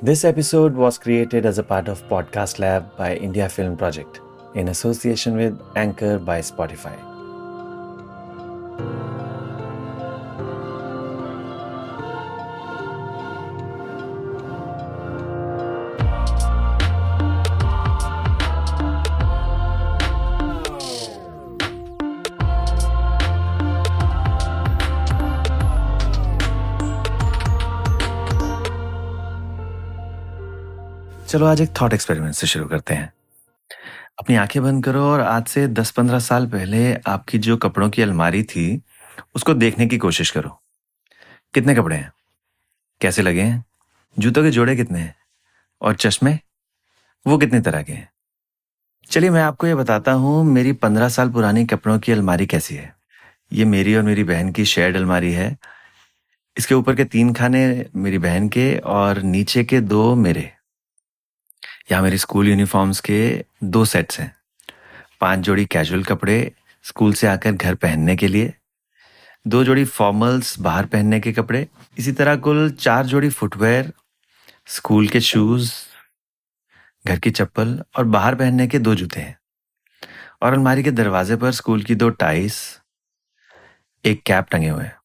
This episode was created as a part of Podcast Lab by India Film Project in association with Anchor by Spotify. चलो, आज एक thought experiment से शुरू करते हैं। अपनी आँखें बंद करो और आज से 10-15 साल पहले आपकी जो कपड़ों की अलमारी थी, उसको देखने की कोशिश करो। कितने कपड़े हैं? कैसे लगे हैं? जूतों के जोड़े कितने हैं? और चश्मे? वो कितने तरह के हैं? चलिए, मैं आपको ये बताता हूँ, मेरी पंद्रह साल पुरानी कपड़ों की अलमारी कैसी है? ये मेरी और मेरी बहन की शेयर्ड अलमारी है। इसके ऊपर के तीन खाने मेरी बहन के और नीचे के दो मेरे। यहाँ मेरे स्कूल यूनिफॉर्म्स के दो सेट्स हैं। पाँच जोड़ी कैजुअल कपड़े स्कूल से आकर घर पहनने के लिए, दो जोड़ी फॉर्मल्स बाहर पहनने के कपड़े, इसी तरह कुल चार जोड़ी फुटवेयर, स्कूल के शूज़, घर की चप्पल और बाहर पहनने के दो जूते हैं। और अलमारी के दरवाजे पर स्कूल की दो टाइस एक कैप टंगे हुए हैं।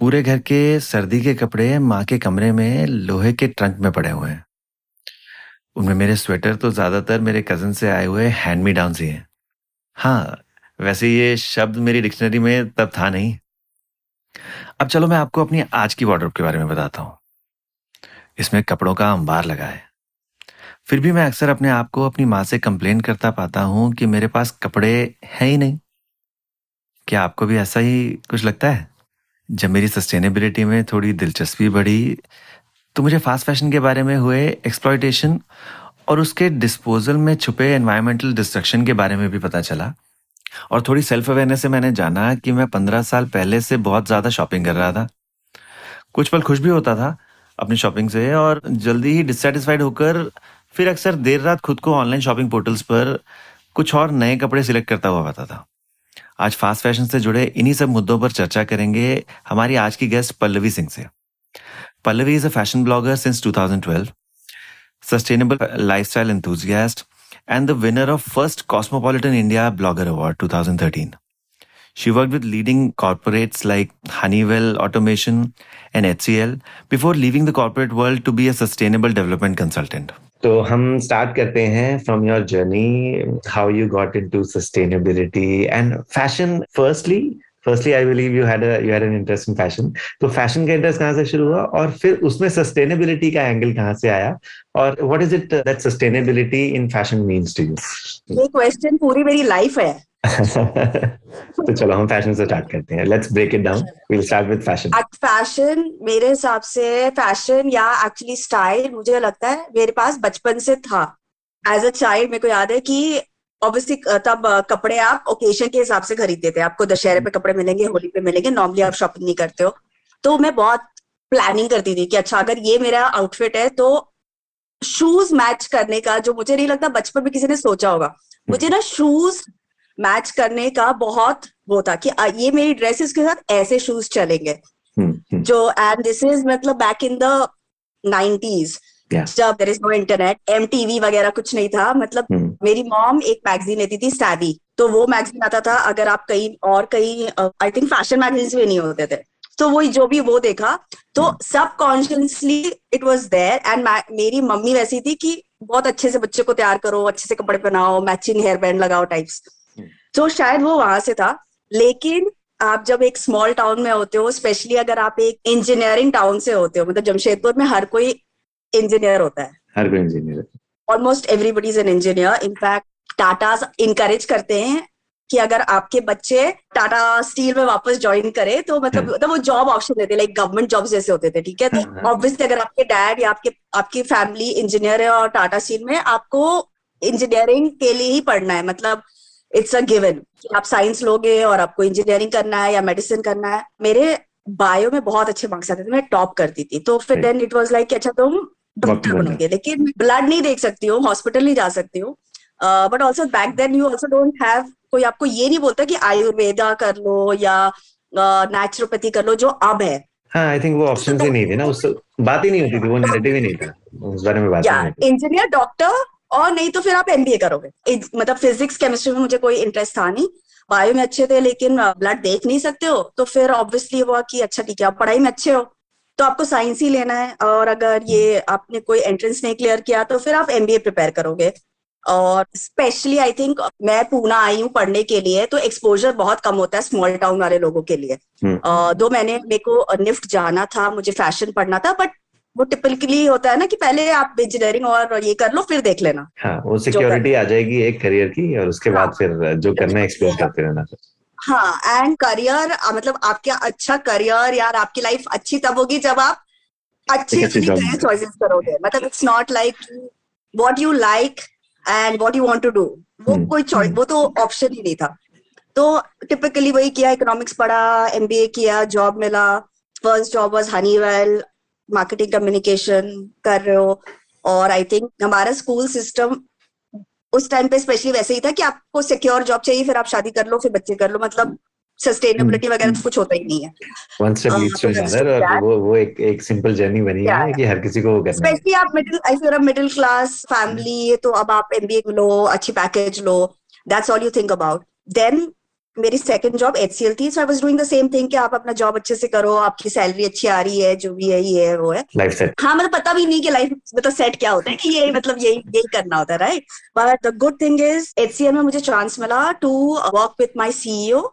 पूरे घर के सर्दी के कपड़े माँ के कमरे में लोहे के ट्रंक में पड़े हुए हैं। उनमें मेरे स्वेटर तो ज़्यादातर मेरे कज़न से आए हुए हैंड मी डाउन ही हैं। हाँ वैसे ये शब्द मेरी डिक्शनरी में तब था नहीं। अब चलो मैं आपको अपनी आज की वार्डरोब के बारे में बताता हूँ। इसमें कपड़ों का अंबार लगा है। फिर भी मैं अक्सर अपने आप को अपनी माँ से कंप्लेन करता पाता हूँ कि मेरे पास कपड़े हैं ही नहीं। क्या आपको भी ऐसा ही कुछ लगता है? जब मेरी सस्टेनेबिलिटी में थोड़ी दिलचस्पी बढ़ी तो मुझे फास्ट फ़ैशन के बारे में हुए एक्सप्लॉयटेशन और उसके डिस्पोजल में छुपे एनवायरमेंटल डिस्ट्रक्शन के बारे में भी पता चला। और थोड़ी सेल्फ अवेयरनेस से मैंने जाना कि मैं पंद्रह साल पहले से बहुत ज़्यादा शॉपिंग कर रहा था। कुछ पल खुश भी होता था अपनी शॉपिंग से और जल्दी ही डिससेटिस्फाइड होकर फिर अक्सर देर रात खुद को ऑनलाइन शॉपिंग पोर्टल्स पर कुछ और नए कपड़े सिलेक्ट करता हुआ पाता था आज फास्ट फ़ैशन से जुड़े इन्हीं सब मुद्दों पर चर्चा करेंगे हमारी आज की गेस्ट पल्लवी सिंह से। Pallavi is a fashion blogger since 2012, sustainable lifestyle enthusiast, and the winner of first Cosmopolitan India Blogger Award 2013. She worked with leading corporates like Honeywell Automation and HCL before leaving the corporate world to be a sustainable development consultant. तो हम start करते हैं from your journey how you got into sustainability and fashion firstly firstly I believe you had you had an interest in fashion तो fashion का interest कहाँ से शुरू हुआ? और फिर उसमें सस्टेनेबिलिटी का एंगल कहाँ से आया? और what is it that sustainability in fashion means to you ये क्वेश्चन पूरी मेरी लाइफ है। तो चलो हम फ़ैशन से स्टार्ट करते हैं। Let's break it down will start with fashion fashion मेरे हिसाब से फ़ैशन या एक्चुअली स्टाइल मुझे लगता है मेरे पास बचपन से था। एज अ चाइल्ड मेरे को याद है कि ऑब्वियसली तब कपड़े आप ओकेजन के हिसाब से खरीदते थे। आपको दशहरे पे कपड़े मिलेंगे होली पे मिलेंगे नॉर्मली आप शॉपिंग नहीं करते हो। तो मैं बहुत प्लानिंग करती थी कि अच्छा अगर ये मेरा आउटफिट है तो शूज़ मैच करने का जो मुझे नहीं लगता बचपन में किसी ने सोचा होगा। मुझे ना शूज़ मैच करने का बहुत वो था कि ये मेरी ड्रेसेस के साथ ऐसे शूज़ चलेंगे। हम्म, हम्म। जो एंड दिस इज़ मतलब बैक इन द नाइनटीज जब there is no internet M TV वगैरह कुछ नहीं था मतलब hmm. मेरी मॉम एक मैगजीन लेती थी स्टैबी तो वो मैगजीन आता था अगर आप कहीं और कहीं आई थिंक फ़ैशन मैगजीन भी नहीं होते थे। तो वो जो भी वो देखा तो सब consciously it was there and मेरी मम्मी वैसी थी कि बहुत अच्छे से बच्चे को तैयार करो अच्छे से कपड़े पहनाओ मैचिंग हेयर बैंड लगाओ टाइप्स hmm. तो शायद वो वहाँ से था लेकिन आप जब एक स्मॉल टाउन में होते हो स्पेशली अगर आप एक इंजीनियरिंग टाउन से होते हो मतलब जमशेदपुर में हर कोई इंजीनियर होता है। हर कोई engineer almost everybody is an engineer in fact Tata encourage करते हैं कि अगर आपके बच्चे टाटा स्टील में वापस ज्वाइन करे तो मतलब तो वो जॉब ऑप्शन देते लाइक गवर्नमेंट जॉब जैसे होते थे ठीक है? तो ऑब्वियसली हाँ, हाँ। अगर आपके डैड या आपके आपकी फैमिली इंजीनियर है और टाटा स्टील में आपको इंजीनियरिंग के लिए ही पढ़ना है। मतलब इट्स अ गिवन आप साइंस लोगे और आपको इंजीनियरिंग करना है या मेडिसिन करना है। मेरे बायो में बहुत अच्छे मार्क्स आते थे मैं टॉप करती थी। तो फिर देन इट वाज लाइक अच्छा तुम डॉक्टर बनोगे लेकिन ब्लड नहीं देख सकती हो हॉस्पिटल नहीं जा सकती हो but also back then you also don't have कोई आपको ये नहीं बोलता कि आयुर्वेदा कर लो या नेचुरोपैथी कर लो जो अब है। हाँ आई थिंक वो ऑप्शन ही नहीं थे ना उस बात ही नहीं होती थी वो नैरेटिव ही नहीं था उस बारे में बात इंजीनियर डॉक्टर और नहीं तो फिर आप एमबीए करोगे। मतलब फिजिक्स केमिस्ट्री में मुझे कोई इंटरेस्ट था नहीं। बायो में अच्छे थे लेकिन ब्लड देख नहीं सकते हो तो फिर ऑब्वियसली हुआ कि अच्छा ठीक है आप पढ़ाई में अच्छे हो। तो आपको साइंस ही लेना है और अगर ये आपने कोई एंट्रेंस नहीं क्लियर किया तो फिर आप एमबीए प्रिपेयर करोगे। और स्पेशली आई थिंक मैं पूना आई हूँ पढ़ने के लिए तो एक्सपोजर बहुत कम होता है स्मॉल टाउन वाले लोगों के लिए। uh, दो मैंने मेरे को निफ्ट जाना था मुझे फ़ैशन पढ़ना था बट वो टिपिकली होता है ना कि पहले आप इंजीनियरिंग और ये कर लो फिर देख लेना। हाँ वो सिक्योरिटी आ जाएगी एक करियर की और उसके हाँ, बाद फिर जो करना है एक्सप्लोर करते रहना। हाँ एंड करियर मतलब आपके अच्छा करियर यार आपकी लाइफ अच्छी तब होगी जब आप अच्छी चॉइसेस करोगे। मतलब it's not like what you like and what you want to do वो hmm. कोई चॉइस वो तो ऑप्शन ही नहीं था। तो टिपिकली वही किया इकोनॉमिक्स पढ़ा एमबीए किया जॉब मिला। First job was Honeywell marketing communication कर रहे हो। और आई थिंक हमारा स्कूल सिस्टम उस टाइम पे स्पेशली वैसे ही था कि आपको सिक्योर जॉब चाहिए फिर आप शादी कर लो फिर बच्चे कर लो मतलब सस्टेनेबिलिटी hmm. वगैरह तो कुछ होता ही नहीं है। One step leads to another और वो वो एक एक सिंपल जर्नी बनी है कि हर किसी को वो करना स्पेशली आप middle I you are middle class family तो अब आप एमबीए लो अच्छी package low that's all you think about then मेरी सेकंड जॉब एचसीएल थी so I was doing the same thing कि आप अपना जॉब अच्छे से करो आपकी सैलरी अच्छी आ रही है जो भी है ये है वो है। लाइफ सेट हाँ मतलब पता भी नहीं कि लाइफ मतलब सेट क्या होता है कि ये मतलब यही यही करना होता है right but the good thing is HCL में मुझे चांस मिला to work with my CEO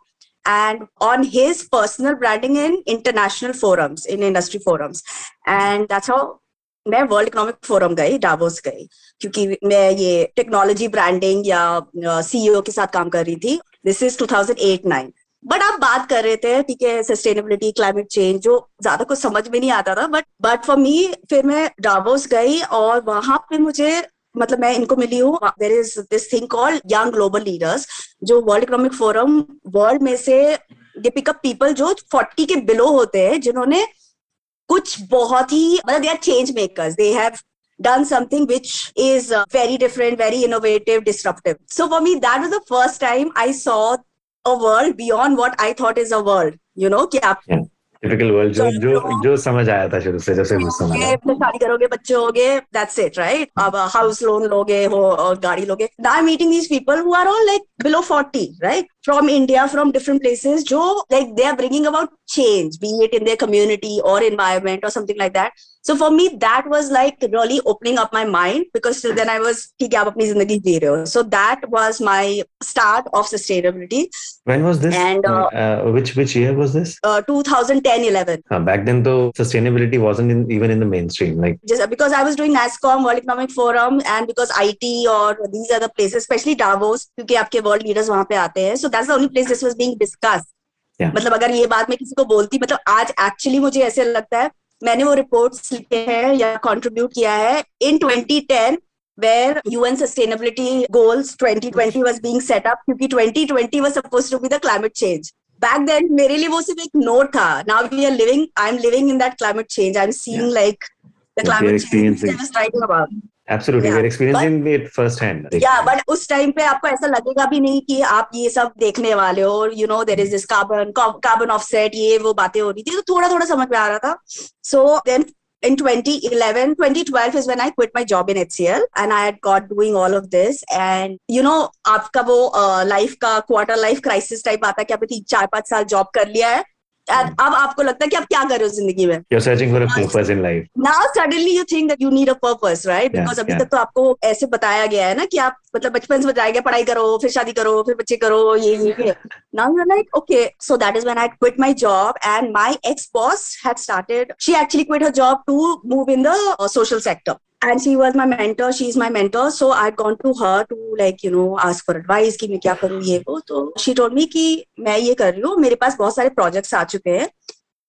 and on his personal branding in international forums in industry forums. And that's how मैं वर्ल्ड इकोनॉमिक फोरम गई डावोस गई, क्योंकि मैं ये technology branding या सीईओ के साथ काम कर रही थी। दिस इज़ 2008-9 बट आप बात कर रहे थे, ठीक है सस्टेनेबिलिटी क्लाइमेट चेंज जो ज़्यादा कुछ समझ में नहीं आता था बट बट फॉर मी फिर मैं डावोस गई और वहाँ पे मुझे मतलब मैं इनको मिली हूँ। There is this thing called young global leaders जो वर्ल्ड इकोनॉमिक फोरम वर्ल्ड में से दे पिकअप पीपल जो फोर्टी के बिलो होते हैं, जिन्होंने कुछ बहुत ही मतलब they are change makers they have done something which is very different very innovative disruptive so for me that was the first time I saw a world beyond what I thought is a world you know कि आप शादी करोगे बच्चे होगे house loan लोगे From India from different places जो like they are bringing about change be it in their community और environment और something like that So for me, that was like really opening up my mind because till then I was ठीक है आप अपनी जिंदगी जी रहे हो. So that was my start of sustainability. When was this? And uh, uh, which which year was this? Uh, 2010 11. Uh, back then though sustainability wasn't in, even in the mainstream like just because I was doing NASCOM World Economic Forum and because IT or these are the places especially Davos क्योंकि आपके world leaders वहाँ पे आते हैं. So that's the only place this was being discussed. मतलब अगर ये बात मैं किसी को बोलती मतलब आज एक्चुअली मुझे ऐसे लगता है मैंने वो रिपोर्ट्स लिखे हैं या कंट्रीब्यूट किया है in 2010 where UN sustainability goals 2020 was being set up क्योंकि 2020 was supposed to be the climate change back then मेरे लिए वो सिर्फ़ एक नोट था। Now we are living I am living in that climate change I am seeing like the climate change is Absolutely, yeah. we're experiencing but, it first hand. Yeah, उस time पे आपको ऐसा लगेगा भी नहीं कि आप ये सब देखने वाले हो you know there is this carbon carbon offset ये वो बातें हो रही थी। तो थोड़ा थोड़ा समझ में आ रहा था। So then in 2011 2012 is when i quit my job in hcl and i had got doing all of this and you know आपका वो लाइफ uh, का क्वार्टर लाइफ क्राइसिस टाइप आता है कि आपने तीन चार पाँच साल जॉब कर लिया है। अब आपको लगता है कि आप क्या कर रहे हो ज़िंदगी में? You searching for a purpose in life now suddenly you think that you need a purpose right because अभी तक तो आपको ऐसे बताया गया है ना कि आप मतलब बचपन से बताया गया पढ़ाई करो फिर शादी करो फिर बच्चे करो ये ये now you like okay so that is when I quit my job and my ex boss had started she actually quit her job to move in the social sector and she was my mentor she's my mentor so i'd gone to her to like you know ask for advice कि मैं क्या करूँ ये वो तो she told me कि मैं ये कर रही हूँ मेरे पास बहुत सारे projects आ चुके हैं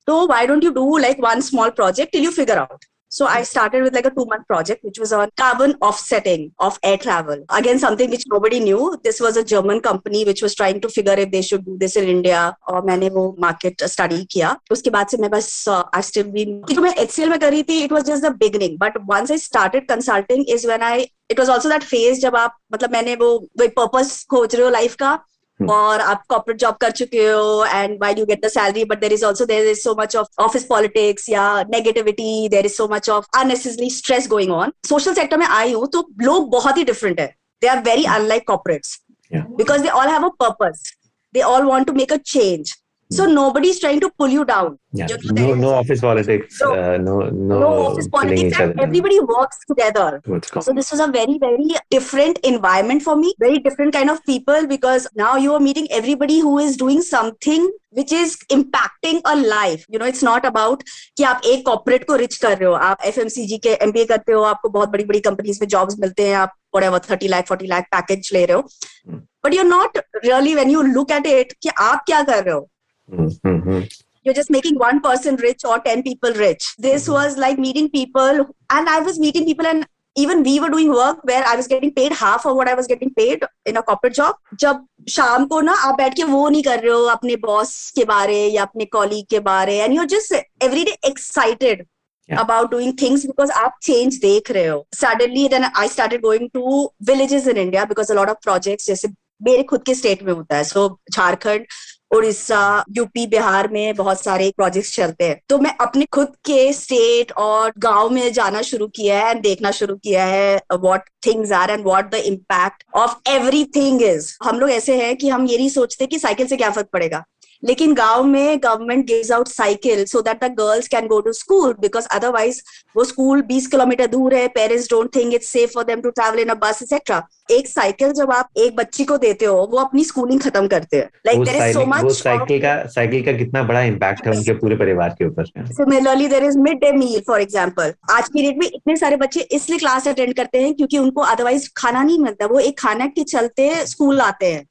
तो why don't you do like one small project till you figure out So I started with like a two month project, which was on carbon offsetting of air travel. Again, something which nobody knew. This was a German company which was trying to figure if they should do this in India. और मैंने वो market study किया. उसके बाद से मैं बस I still been जो मैं HCL में करी थी, it was just the beginning. But once I started consulting is when I it was also that phase जब आप मतलब मैंने वो वो purpose खोज रहे हो life का hmm. और आप कॉर्पोरेट जॉब कर चुके हो and why you get the salary but there is also there is so much of office politics या negativity there is so much of unnecessary stress going on social sector में आई हूँ तो लोग बहुत ही डिफरेंट है। They are very unlike corporates because they all have a purpose they all want to make a change. so hmm. nobody's trying to pull you down yeah. You know, no, no office politics no, uh, no, no, no office politics and everybody works together so this was a very very different environment for me very different kind of people because now you are meeting everybody who is doing something which is impacting a life you know it's not about कि आप एक corporate को rich कर रहे हो आप F के MBA करते हो आपको बहुत बड़ी बड़ी कंपनीज में जॉब्स मिलते हैं आप whatever 30 lakh 40 lakh पैकेज ले रहे हो but you not really when you look at it कि आप क्या कर रहे हो Mm-hmm. You're just making one person rich or 10 people rich. This mm-hmm. was like meeting people, and I was meeting people, and even we were doing work where I was getting paid half of what I was getting paid in a corporate job. जब शाम को ना आप बैठ के वो नहीं कर रहे हो अपने बॉस के बारे या अपने कॉलीग के बारे and your just every day excited yeah. about doing things because आप change देख रहे हो suddenly then I started going to villages in India because a lot of projects जैसे मेरे खुद के स्टेट में होता है so so, Jharkhand Orissa UP Bihar में बहुत सारे प्रोजेक्ट्स चलते हैं। तो मैं अपने खुद के स्टेट और गाँव में जाना शुरू किया है एंड देखना शुरू किया है what things are and what the impact of everything is हम लोग ऐसे हैं कि हम ये नहीं सोचते कि साइकिल से क्या फ़र्क पड़ेगा। लेकिन गाँव में government gives out cycle so that the girls can go to school because otherwise वो स्कूल 20 किलोमीटर दूर है parents don't think it's safe for them to travel in a bus etcetera एक साइकिल जब आप एक बच्ची को देते हो वो अपनी स्कूलिंग खत्म करते हैं। Like there is so much cycle का साइकिल का कितना बड़ा इम्पैक्ट है उनके पूरे परिवार के ऊपर similarly there is mid day meal for example आज की डेट में इतने सारे बच्चे इसलिए क्लास अटेंड करते हैं क्योंकि उनको अदरवाइज़ खाना नहीं मिलता। वो एक खाना के चलते स्कूल आते हैं।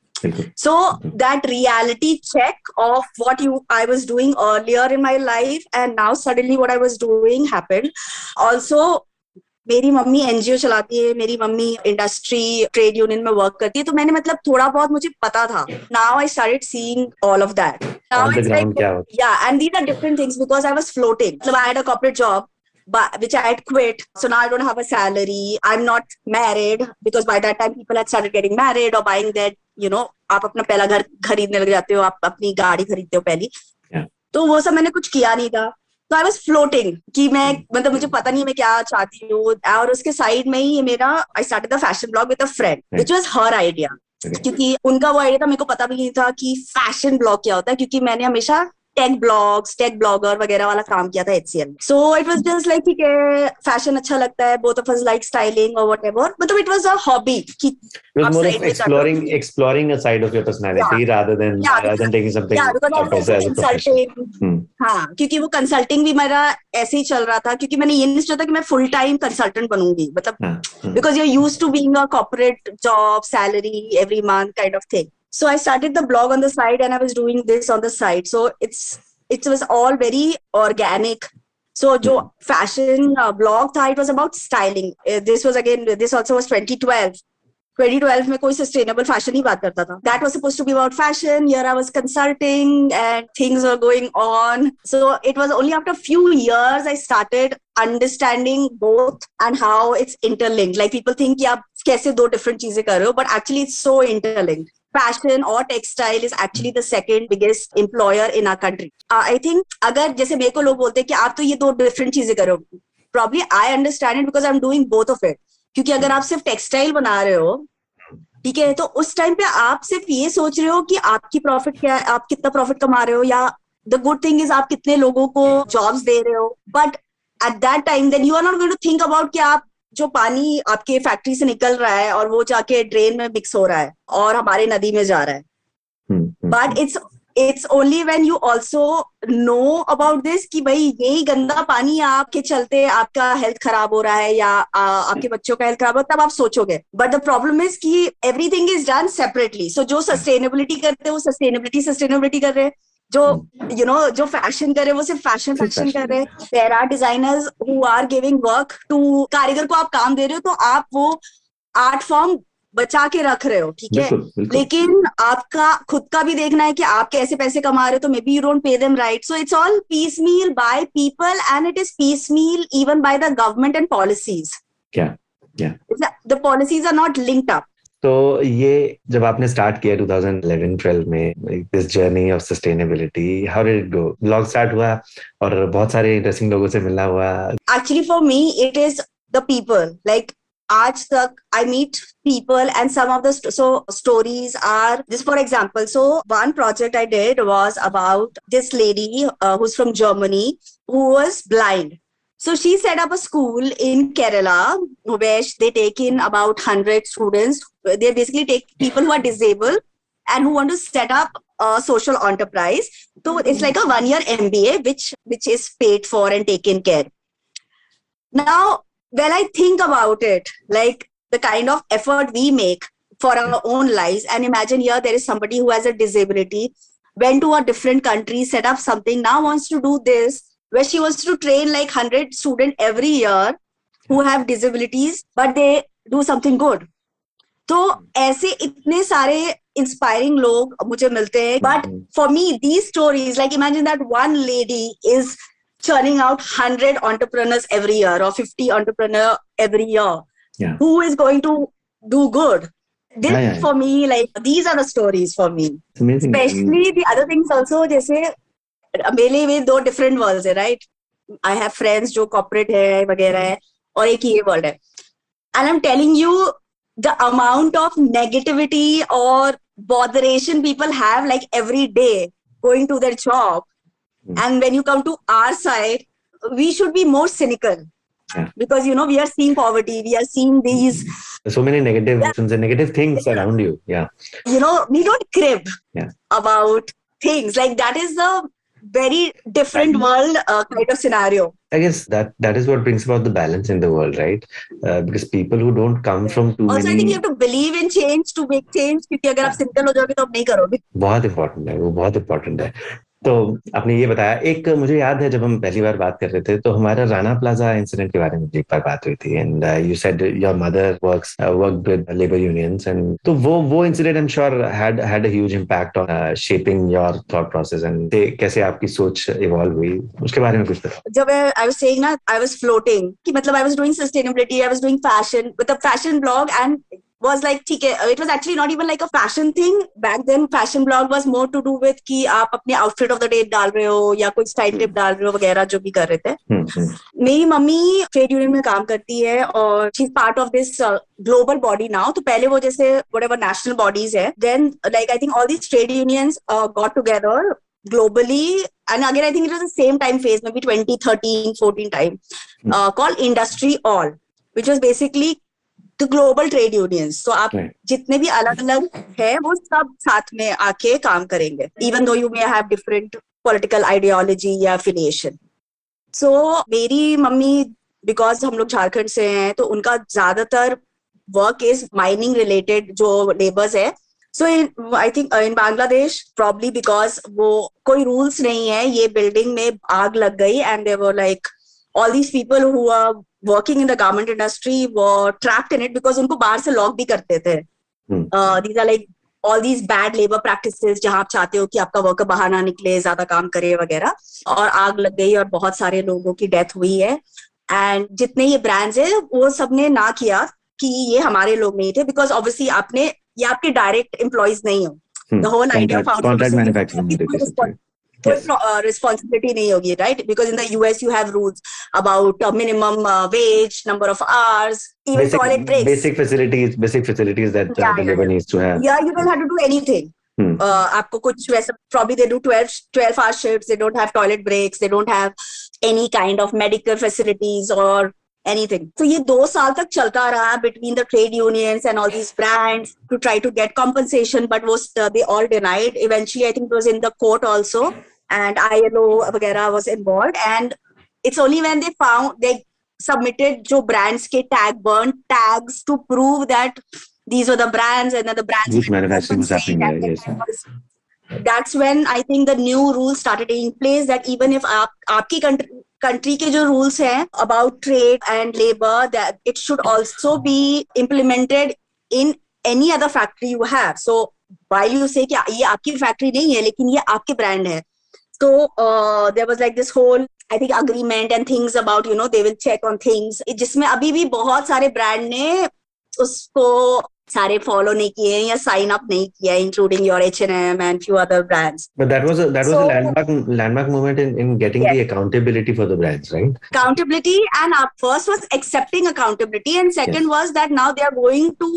so that reality check of what you i was doing earlier in my life and now suddenly what i was doing happened also मेरी मम्मी एनजीओ चलाती है मेरी मम्मी इंडस्ट्री ट्रेड यूनियन में वर्क करती है तो मैंने मतलब थोड़ा बहुत मुझे पता था now I started seeing all of that now it's like yeah and these are different things because I was floating मतलब I had a corporate job but which I had quit. So now I don't have a salary. I'm not married because by that time people had started getting married or buying their, you know आप अपना पहला घर खरीदने लग जाते हो आप अपनी गाड़ी खरीदते हो पहली। Yeah. तो वो सब मैंने कुछ किया नहीं था। तो आई वॉज़ फ्लोटिंग कि मैं मतलब मुझे पता नहीं मैं क्या चाहती हूँ। और उसके साइड में ही मेरा I start the fashion blog with a friend which was her idea क्योंकि उनका वो आइडिया था मेरे को पता भी नहीं था कि फ़ैशन ब्लॉग क्या होता है क्योंकि मैंने हमेशा टेक ब्लॉग्स टेक ब्लॉगर वगैरह वाला काम किया था HCL so it was just like ठीक है फ़ैशन अच्छा लगता है both of us like styling और व्हाटएवर मतलब इट वाज अ हॉबी कि was more of exploring exploring a side of your personality yeah. rather than yeah, rather than taking something yeah, because as a consulting hmm. हाँ क्योंकि वो consulting भी मेरा ऐसे ही चल रहा था क्योंकि मैंने ये नहीं सोचा था कि मैं फुल टाइम कंसल्टेंट बनूँगी मतलब because you use to being a corporate job salary every month kind of thing so i started the blog on the side and i was doing this on the side. So it's it was all very organic. So jo fashion uh, blog tha it was about styling. Uh, this was again this also was 2012 2012 में कोई sustainable fashion ही बात करता था that was suppose to be about fashion here I was consulting and things are going on so it was only after few years I started understanding both and how it's interlinked like people think कि आप कैसे दो different चीज़ें कर रहे हो but actually it's so interlinked fashion और textile is actually second biggest employer in our country. Uh, I think अगर जैसे मेरे को लोग बोलते हैं कि आप तो ये दो डिफरेंट चीज़ें करो probably I understand it because I am doing both of it क्योंकि अगर आप सिर्फ़ टेक्सटाइल बना रहे हो ठीक है तो उस टाइम पे आप सिर्फ़ ये सोच रहे हो कि आपकी प्रॉफिट क्या है आप कितना प्रॉफिट कमा रहे हो या द गुड थिंग इज़ आप कितने लोगों को जॉब्स दे रहे हो। But at that time then you are not going to think about कि आप जो पानी आपके फैक्ट्री से निकल रहा है और वो जाके ड्रेन में मिक्स हो रहा है और हमारे नदी में जा रहा है। But it's it's only when you also know about this कि भाई यही गंदा पानी आपके चलते आपका हेल्थ खराब हो रहा है या आ, आपके बच्चों का हेल्थ खराब हो तब आप सोचोगे। बट द प्रॉब्लम इज़ कि everything is done separately so जो सस्टेनेबिलिटी करते हैं वो सस्टेनेबिलिटी सस्टेनेबिलिटी कर रहे हैं। जो यू नो जो फ़ैशन करे वो सिर्फ़ फ़ैशन फ़ैशन कर रहे हैं there are designers who are giving work to कारीगर को आप काम दे रहे हो तो आप वो आर्ट फॉर्म बचा के रख रहे हो ठीक है? लेकिन आपका खुद का भी देखना है कि आप कैसे पैसे कमा रहे हो तो maybe you don't pay them right so it's all piecemeal by people and it is piecemeal even by the government and policies the policies are not linked up तो ये जब आपने स्टार्ट किया 2011-12 में this journey of sustainability how did it go blog start हुआ और बहुत सारे इंटरेस्टिंग लोगों से मिलना हुआ। Actually for me it is the people like आज तक I meet people and some of the so stories are this for example so one project I did was about this lady who is from Germany who was blind So, she set up a school in Kerala, where they take in about 100 students Uh, they basically take people who are disabled and who want to set up a social enterprise. So it's like a one year MBA, which which is paid for and taken care. Now, when I think about it, like the kind of effort we make for our own lives, and imagine here there is somebody who has a disability, went to a different country, set up something, now wants to do this, where she wants to train like 100 students every year who have disabilities, but they do something good. तो हम्म। ऐसे इतने सारे inspiring लोग मुझे मिलते हैं। But for me these stories like imagine that one lady is churning out hundred entrepreneurs every year और fifty entrepreneur every year who is going to do good this these are the me specially जैसे मेले में दो different world है right I have friends जो corporate है वगैरह है और एक ये वर्ल्ड है। And I am telling you the amount of negativity or botheration people have like every day going to their job Hmm. and when you come to our side we should be more cynical Yeah. because you know we are seeing poverty we are seeing these so many negative emotions and negative things around you. Yeah. you know we don't crib Yeah. about things like that is a very different world uh, kind of scenario I guess that that is what brings about the balance in the world, right? Uh, because people who don't come from too also i many think you have to believe in change to make change क्योंकि अगर आप cynical हो जाओगे तो आप नहीं करोगे बहुत इम्पोर्टेंट है वो बहुत इम्पोर्टेंट है तो आपने ये बताया, एक मुझे याद है जब हम पहली बार बात कर रहे थे तो हमारा राणा प्लाजा इंसिडेंट के बारे में एक बार बात हुई थी। And you said your mother works work with labour unions and तो वो वो incident I am sure had had a huge impact on shaping your thought process and कैसे आपकी सोच इवॉल्व हुई, उसके बारे में कुछ बताओ। जब आई वाज सेइंग ना आई वाज फ्लोटिंग कि मतलब I was doing sustainability I was doing fashion with a fashion blog and was like ठीक है it was actually not even like a fashion thing back then fashion blog was more to do with कि आप अपने outfit of the day डाल रहे हो या कोई style tip डाल रहे हो वगैरह जो भी कर रहे थे हम्म, हम्म, मेरी मम्मी ट्रेड यूनियन में काम करती है और she is part of this global body now तो पहले वो जैसे whatever नेशनल बॉडीज है then like I think all these trade unions got together globally and again i think it was the same time phase maybe 2013 14 time uh, called industry all which was basically the global trade unions. So आप जितने भी अलग अलग है वो सब साथ में आके काम करेंगे even though you may have different political ideology या affiliation. सो मेरी मम्मी बिकॉज़ हम लोग झारखंड से हैं तो उनका ज़्यादातर वर्क इज़ माइनिंग रिलेटेड जो लेबर्स है. So I think in Bangladesh probably because वो कोई रूल्स नहीं है ये बिल्डिंग में आग लग गई and they were like all these people who are working in the garment industry वो ट्रैप्ड इन इट बिकॉज़ उनको बाहर से लॉक भी करते थे। These are like all these bad labour practices जहाँ आप चाहते हो कि आपका वर्कर बाहर ना निकले ज़्यादा काम करे वगैरह और आग लग गई और बहुत सारे लोगों की डेथ हुई है। एंड जितने ये ब्रांड्स है वो सबने ना किया कि ये हमारे लोग नहीं थे बिकॉज़ ऑब्वियसली आपने ये आपके डायरेक्ट एम्प्लॉयज़ नहीं हो। The whole whole idea of contract- contract manufacturing outsourcing होती is थी कोई रिस्पॉन्सिबिलिटी नहीं होगी right because in the US you have rules about minimum wage number of hours even toilet basic, breaks basic facilities basic facilities that uh, Yeah, the yeah, labor yeah. needs to have yeah you don't have to do anything Hmm. uh, आपको कुछ वैसा probably they do 12 12 hour shifts they don't have toilet breaks they don't have any kind of medical facilities or anything so ये दो साल तक चलता रहा between the trade unions and all these brands to try to get compensation but was uh, they all denied eventually I think it was in the court also and ILO वगैरह was involved and it's only when they found they submitted जो brands के tag burn tags to prove that these were the brands and then the brands Which manufacturing was happening and there, then was- that's when I think the new rules started taking place that even if आप आपकी country country के जो rules हैं about trade and labor that it should also be implemented in any other factory you have so while you say कि ये आपकी factory नहीं है लेकिन ये आपके brand है so uh, there was like this whole I think agreement and things about you know they will check on things जिसमें अभी भी बहुत सारे brand ने उसको सारे फॉलो नहीं किए या साइन अप नहीं किया including your H N M and few other brands But that was a that was So- a landmark landmark moment in, in getting the accountability for the brands, right? accountability and uh, first was accepting accountability and second Yes. was that now they are going to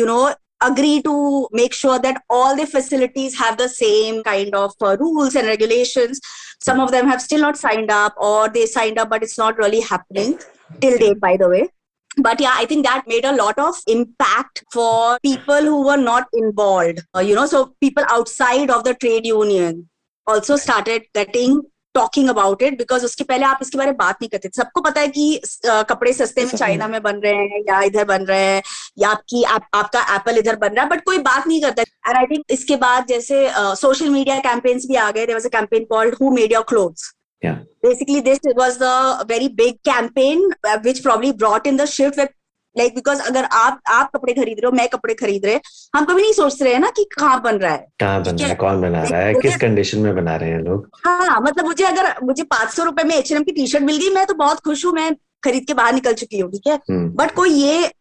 you know agree to make sure that all the facilities have the same kind of uh, rules and regulations. Some of them have still not signed up or they signed up but it's not really happening till date by the way. But yeah i think that made a lot of impact for people who were not involved. Uh, you know so people outside of the trade union also started getting talking about it because उसके पहले आप इसके बारे में बात नहीं करते थे। सबको पता है कि कपड़े सस्ते में चाइना में बन रहे हैं या इधर बन रहे हैं या आपकी आप, आपका एप्पल इधर बन रहा है बट कोई बात नहीं करता। एंड आई थिंक इसके बाद जैसे सोशल मीडिया कैंपेन्स भी आ गए was a campaign called who made your clothes Yeah. basically this was the very big campaign uh, which probably brought in the shift where like because अगर आप आप कपड़े खरीद रहे हो मैं कपड़े खरीद रहे हम कभी नहीं सोच रहे हैं ना कि कहाँ बन रहा है। कहाँ बन रहा है। कौन बना रहा है किस कंडीशन में बना रहे हैं लोग? हाँ मतलब मुझे अगर मुझे पाँच सौ रुपए में एच एन एम की टी शर्ट मिल गई मैं तो बहुत खुश हूँ मैं खरीद के बाहर निकल चुकी हूँ ठीक है? हम्म, बट कोई ये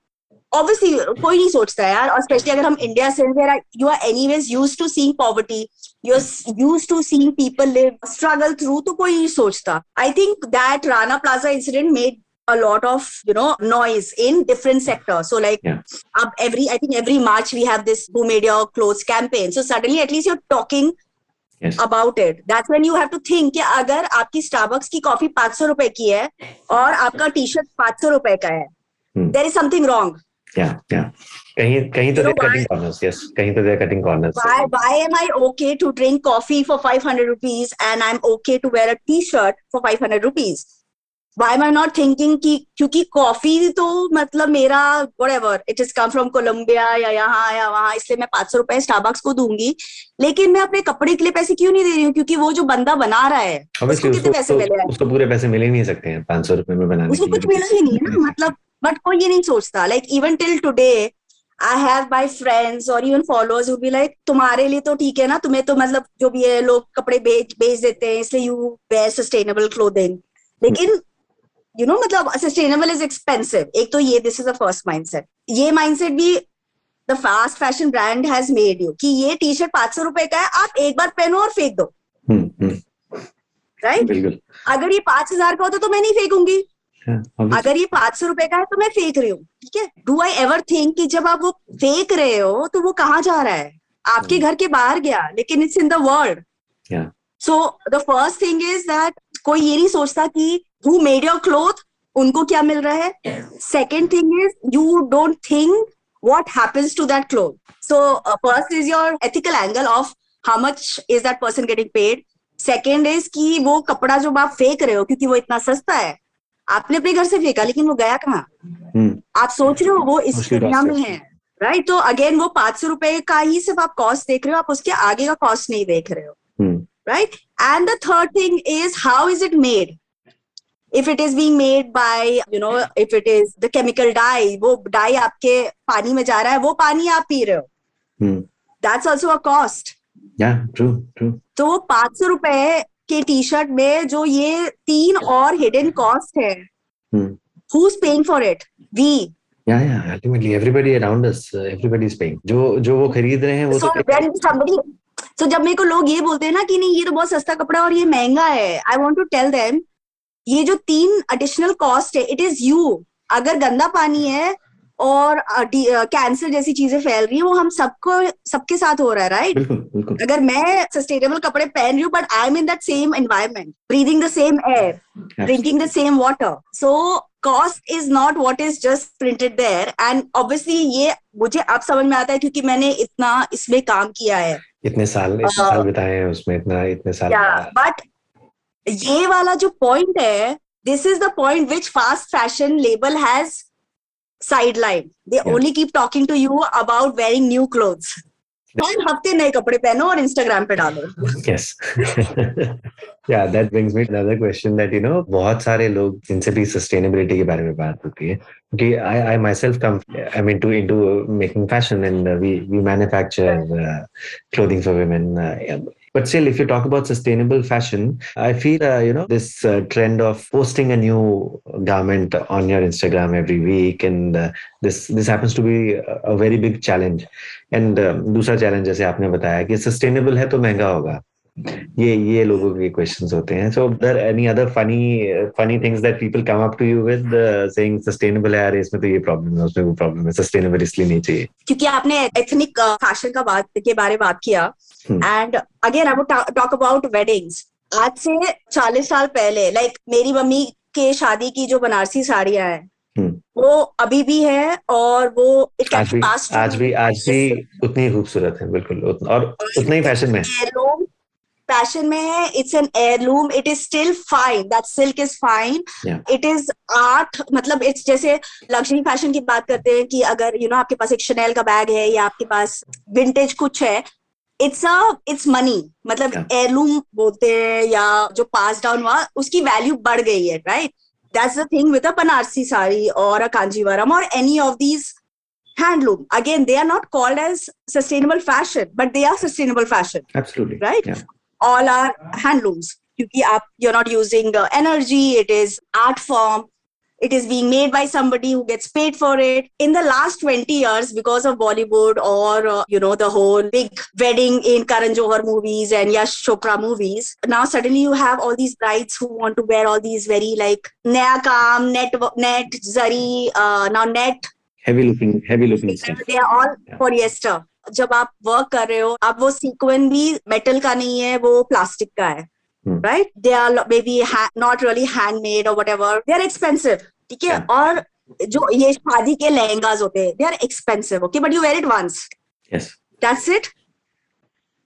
ऑब्वियसली कोई नहीं सोचता है यार और स्पेशली अगर हम इंडिया से you are anyways use to seeing poverty you are use to seeing people live struggle through तो कोई नहीं सोचता। I think that Rana Plaza incident made a lot of you know noise in different sectors so like Yeah. up every i think every march we have this who made your clothes campaign so suddenly at least you're talking yes. About it that's when you have to think कि अगर आपकी Starbucks की coffee पांच सौ रुपए की है और आपका टी शर्ट पांच सौ रुपए का है Hmm. There is something wrong Yeah, yeah. कहीं कहीं तो You know they're cutting corners. Yes, कहीं तो they're cutting corners. why why am i okay to drink coffee for 500 rupees and i'm okay to wear a t-shirt for 500 rupees Why am i not thinking कि क्योंकि coffee तो मतलब मेरा whatever it has come from Colombia या यहाँ या वहाँ इसलिए मैं पाँच सौ रुपए स्टारबक्स को दूँगी। लेकिन मैं अपने कपड़े के लिए पैसे क्यों नहीं दे रही हूँ? क्योंकि वो जो बंदा बना रहा है उसको कितने पैसे मिले हैं? उसको, पूरे पैसे मिले नहीं सकते हैं पाँच सौ रुपए में बनाने उसको कुछ मिला ही नहीं है ना मतलब बट कोई ये नहीं सोचता। Like even till today I have my friends और इवन फॉलोअर्स बी लाइक तुम्हारे लिए तो ठीक है ना तुम्हें तो मतलब जो भी है लोग कपड़े बेच बेच देते हैं इसलिए यू वेयर सस्टेनेबल क्लोथिंग लेकिन यू नो मतलब सस्टेनेबल इज़ एक्सपेंसिव एक तो ये this is the first mindset ये माइंडसेट भी the fast fashion brand has made you कि ये टी शर्ट पाँच सौ रुपए का है आप एक बार पहनो और फेंक दो। हम्म, हम्म, राइट बिल्कुल। अगर ये पाँच हज़ार का होता तो मैं नहीं फेंकूँगी। हाँ, obviously. अगर ये पाँच सौ रुपए का है तो मैं फेंक रही हूँ। ठीक है? डू आई एवर थिंक कि जब आप वो फेंक रहे हो तो वो कहाँ जा रहा है? आपके घर के बाहर गया लेकिन it's in the world so the first thing is that कोई ये नहीं सोचता कि हु मेड योर क्लोथ उनको क्या मिल रहा है? Second thing is you don't think what happens to that cloth. So uh, first is your ethical angle of how much is that person getting paid. Second is कि वो कपड़ा जो आप फेंक रहे हो क्योंकि वो इतना सस्ता है। आपने अपने घर से फेंका लेकिन वो गया कहाँ? हम्म, आप सोच रहे हो वो इस दुनिया में है राइट तो अगेन वो पाँच सौ रुपए का ही सिर्फ़ आप कॉस्ट देख रहे हो आप उसके आगे का कॉस्ट नहीं देख रहे हो right and And the third thing is how is it if it is being made by you know if it is the chemical dye वो डाई आपके पानी में जा रहा है वो पानी आप पी रहे हो। दैट्स ऑल्सो अ कॉस्ट तो वो पाँच सौ रुपए के टी शर्ट में जो ये तीन और हिडन कॉस्ट है who's paying for it we जब मेरे को लोग ये बोलते हैं ना कि नहीं ये तो बहुत सस्ता कपड़ा और ये महँगा है I want to tell them, ये जो तीन एडिशनल कॉस्ट है इट इज़ यू अगर गंदा पानी है और कैंसर जैसी चीज़ें फैल रही है वो हम सबको सबके साथ हो रहा है राइट बिल्कुल बिल्कुल अगर मैं सस्टेनेबल कपड़े पहन रही हूँ but I am in that same environment breathing the same air drinking the same water. So cost is not what is just printed there. And obviously ये मुझे अब समझ में आता है क्योंकि मैंने इतना इसमें काम किया है. इतने साल इतने हाँ। साल बिताए हैं उसमें इतना इतने साल but ये वाला जो point है, this is the point which fast fashion label has sidelined. They Yeah. only keep talking to you about wearing new clothes. हर हफ़्ते नए कपड़े पहनो और इंस्टाग्राम पे डालो yes yeah that brings me to another question that you know बहुत सारे लोग जिनसे भी sustainability के बारे में बात होती है I I myself come I'm into into making fashion and uh, we we manufacture uh, clothing for women uh, But still, if you talk about sustainable fashion, I feel, uh, you know, this uh, trend of posting a new garment on your Instagram every week, and uh, this this happens to be a, very big challenge. And uh, दूसरा challenge जैसे आपने बताया कि sustainable है तो महँगा होगा ये ये लोगों के क्वेश्चंस होते हैं so there any other funny funny things that people come up to you with saying sustainable है इसमें तो ये प्रॉब्लम है उसमें वो प्रॉब्लम है सस्टेनेबल इसलिए नहीं चाहिए क्योंकि आपने एथनिक फ़ैशन का बात के बारे में बात किया and again I would talk about weddings आज से 40 साल पहले लाइक like, मेरी मम्मी के शादी की जो बनारसी साड़ियाँ हैं वो अभी भी है और वो आज भी आज भी आज भी आज भी उतनी खूबसूरत है बिल्कुल। उतन, और उतना ही फ़ैशन में एयरलूम फ़ैशन में है it's an heirloom it is still fine that silk is fine it is art मतलब इट्स जैसे लग्जरी फ़ैशन की बात करते हैं कि अगर यू you नो know, आपके पास एक शनेल का बैग है या आपके पास विंटेज कुछ है इट्स अ इट्स मनी मतलब एलूम बोलते हैं या जो पास डाउन हुआ उसकी वैल्यू बढ़ गई है right that's the thing with a Banarasi sari और अ कांजीवरम और any of these handloom again they are not called as sustainable fashion but they are sustainable fashion right all are handlooms क्योंकि आप you are not using energy it is art form it is being made by somebody who gets paid for it. In the last 20 years, because of Bollywood or, uh, you know, the whole big wedding in Karan Johar movies and Yash Chopra movies, now suddenly you have all these brides who want to wear all these very like naya kam, net, net, zari, uh, now net. Heavy looking, heavy looking stuff. They are all yeah. polyester. जब आप work कर रहे हो अब वो sequence भी metal का नहीं है वो प्लास्टिक का है right they are maybe not really handmade और whatever they are expensive ठीक है? और जो ये शादी के लहंगाज होते हैं they are expensive okay but you wear it once that's it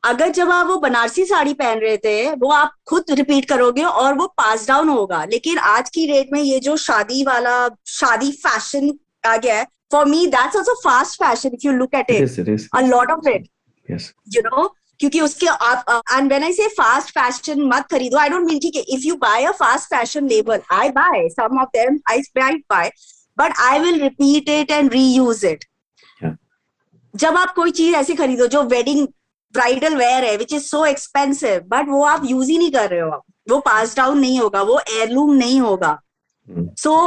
अगर जब आप वो बनारसी साड़ी पहन रहे थे वो आप खुद रिपीट करोगे और वो पास डाउन होगा। लेकिन आज की डेट में ये जो शादी वाला शादी फ़ैशन आ गया है for me that's also fast fashion if you look at it a lot of is. You lot क्योंकि उसके आप एंड व्हेन आई से फास्ट फ़ैशन मत खरीदो। आई डोंट मीन ठीक है if you buy a fast fashion label I buy some of them I right buy but I will repeat it and reuse it जब आप कोई चीज़ ऐसी खरीदो जो वेडिंग ब्राइडल वेयर है which is so expensive but वो आप use ही नहीं कर रहे हो आप वो पास डाउन नहीं होगा वो एयरलूम नहीं होगा। So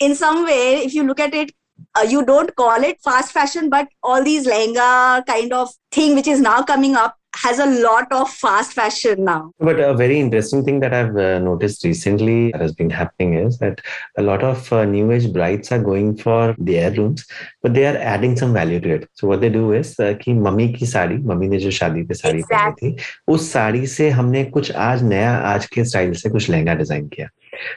in some way if you look at it uh, you don't call it fast fashion, but all these lehenga kind of thing which is now coming up has a lot of fast fashion now. But a very interesting thing that I've uh, noticed recently that has been happening is that a lot of uh, new age brides are going for the heirlooms, but they are adding some value to it. So what they do is uh, कि mummy की sari mummy ने जो शादी पे sari exactly. पहनी थी उस साड़ी से हमने कुछ आज नया आज के स्टाइल से कुछ लहंगा डिजाइन किया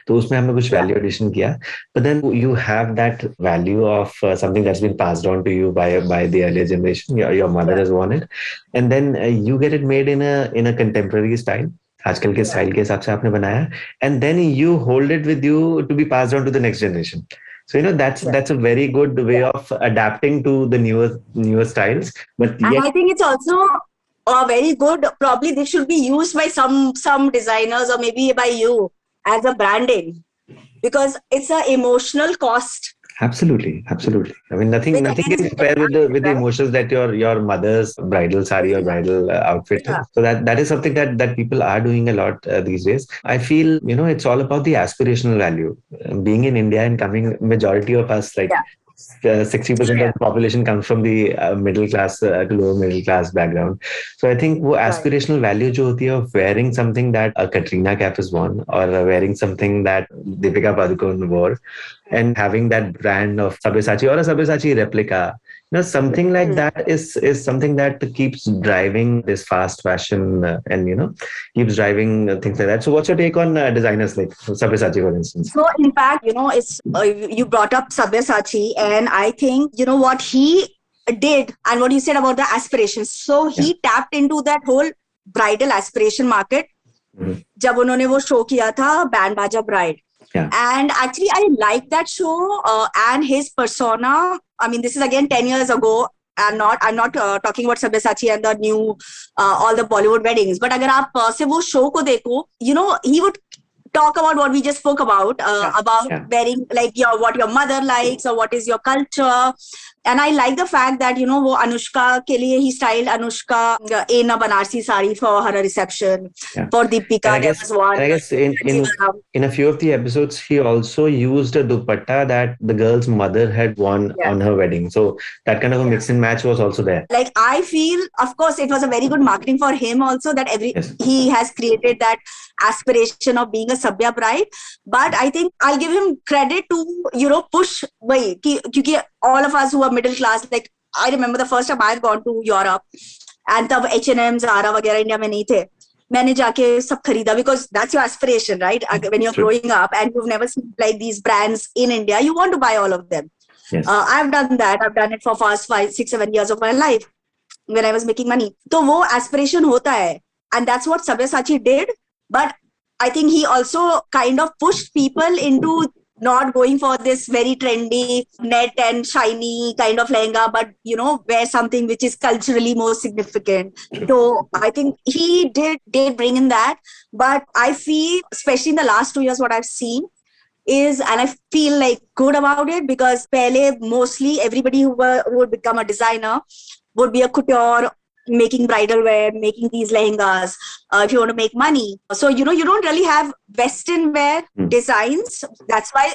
तो उसमें हमने कुछ वैल्यू एडिशन किया। But then you have that value of something that's been passed on to you by by the earlier generation your mother has worn it and then you get it made in a in a contemporary style आजकल के style के हिसाब से आपने बनाया। And then you hold it with you to be passed on to the next generation so you know that's yeah. that's a very good way of adapting to the newer newer styles. But and i think it's also uh, very good probably this should be used by some some designers or maybe by you. As a branding because it's an emotional cost. Absolutely absolutely. I mean nothing nothing can compare with the with the emotions that your your mother's bridal sari or bridal uh, outfit. Yeah. so that that is something that that people are doing a lot uh, these days. I feel you know it's all about the aspirational value. Being in india and coming majority of us like yeah. Uh, sixty uh, percent yeah. of the population comes from the uh, middle class uh, to lower middle class background. So I think वो aspirational value जो होती है of wearing something that a Katrina Kaif is worn or wearing something that Deepika Padukone wore and having that brand of Sabyasachi or a Sabyasachi replica you know something like mm. that is is something that keeps driving this fast fashion uh, and you know keeps driving uh, things like that so what's your take on uh, designers like sabyasachi for instance so in fact you know it's uh, you brought up sabyasachi and i think you know what he did and what you said about the aspirations so he yeah. tapped into that whole bridal aspiration market mm-hmm. जब उन्होंने वो show किया था Band Baaja Bride yeah. And actually, I like that show uh, and his persona. I mean, this is again 10 years ago. I'm not I'm not uh, talking about Sabyasachi and the new uh, all the Bollywood weddings. But अगर आप uh, से वो show को देखो, you know, he would talk about what we just spoke about uh, yeah, about yeah. wearing like your what your mother likes or what is your culture and I like the fact that you know वो अनुष्का के लिए he styled Anushka in a Banarsi sari for her reception Yeah. for Deepika And I there guess, was one and I guess in, in Jivanam. in a few of the episodes, she also used a dupatta that the girl's mother had worn Yeah. on her wedding. So that kind of a Yeah. mix and match was also there. like I feel of course it was a very good marketing for him also that every Yes. he has created that aspiration of being a Sabya bride but I think I'll give him credit to you know push वही कि all of us who are middle class like I remember the first time I've gone to Europe and तब H&M Zara वगैरह India में नहीं थे मैंने जाके सब खरीदा because that's your aspiration right when you're True. growing up and you've never seen like these brands in India you want to buy all of them Yes. uh, I've done that. I've done it for first five, six, seven years of my life when I was making money. तो वो aspiration होता है, and that's what Sabyasachi did. But I think he also kind of pushed people into not going for this very trendy net and shiny kind of lehenga, but you know wear something which is culturally more significant. So I think he did did bring in that. But I feel, especially in the last two years, what I've seen is and I feel like good about it because pehle mostly everybody who, were, who would become a designer would be a couture making bridal wear, making these lehengas uh, if you want to make money. So you know you don't really have Western wear Hmm. designs. That's why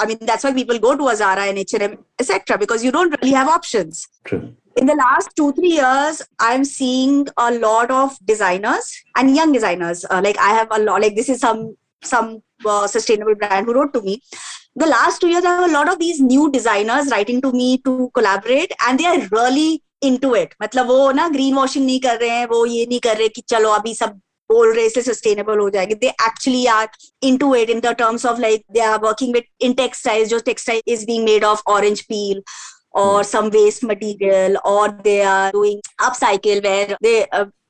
I mean that's why people go to Azara and H&M etc. because you don't really have options. True. In the last two three years, I'm seeing a lot of designers and young designers. Uh, like I have a lot. Like this is some some uh, sustainable brand who wrote to me. The last two years, I have a lot of these new designers writing to me to collaborate, and they are really into it मतलब वो ना green washing नहीं कर रहे हैं वो ये नहीं कर रहे कि चलो अभी सब बोल रहे से सस्टेनेबल हो जाएगी। They actually are into it in the terms of like they are working with in textile जो textile is being made of orange peel और सम वेस्ट मटेरियल और they are doing upcycle where they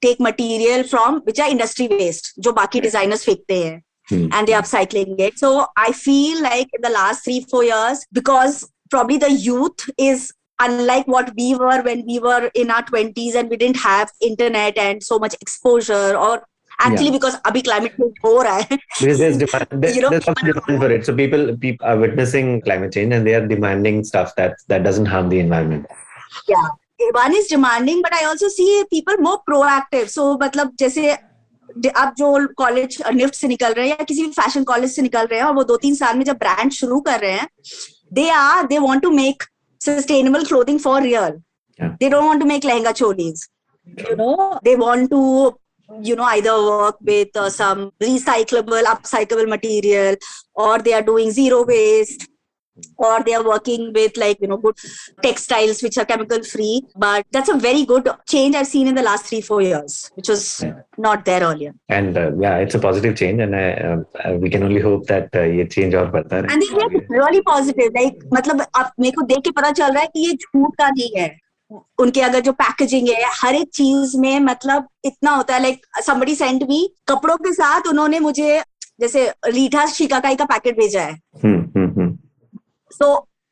take material from which are industry waste जो बाकी hmm. Designers फेंकते हैं and they upcycling it so I feel like the last three four years because probably the youth is unlike what we were when we were in our 20s and we didn't have internet and so much exposure or actually because abhi climate change ho raha hai Because there's demand, there- You know- there's also demand for it. So people, people are witnessing climate change and they are demanding stuff that that doesn't harm the environment. one is demanding but i also see people more proactive so मतलब जैसे अब जो college NIFT से निकल रहे हैं या किसी भी फैशन कॉलेज से निकल रहे हैं और वो दो तीन साल में जब ब्रांड शुरू कर रहे हैं they are they want to make sustainable clothing for real. Yeah. They don't want to make lehenga cholis. You know, they want to you know either work with uh, some recyclable upcyclable material or they are doing zero waste or they are working with like you know good textiles which are chemical free but that's a very good change i've seen in the last three four years which was Yeah. not there earlier And uh, yeah, it's a positive change, and uh, uh, we can only hope that uh, ये change और बढ़ता रहे. and they are really positive like मतलब अब मेरे को देख के पता चल रहा है कि ये झूठ का नहीं है उनके अगर जो पैकेजिंग है हर एक चीज़ में मतलब इतना होता है लाइक somebody सेंट मी कपड़ों के साथ उन्होंने मुझे जैसे रीठा शिकाकाई का पैकेट भेजा है Hmm, hmm, hmm. So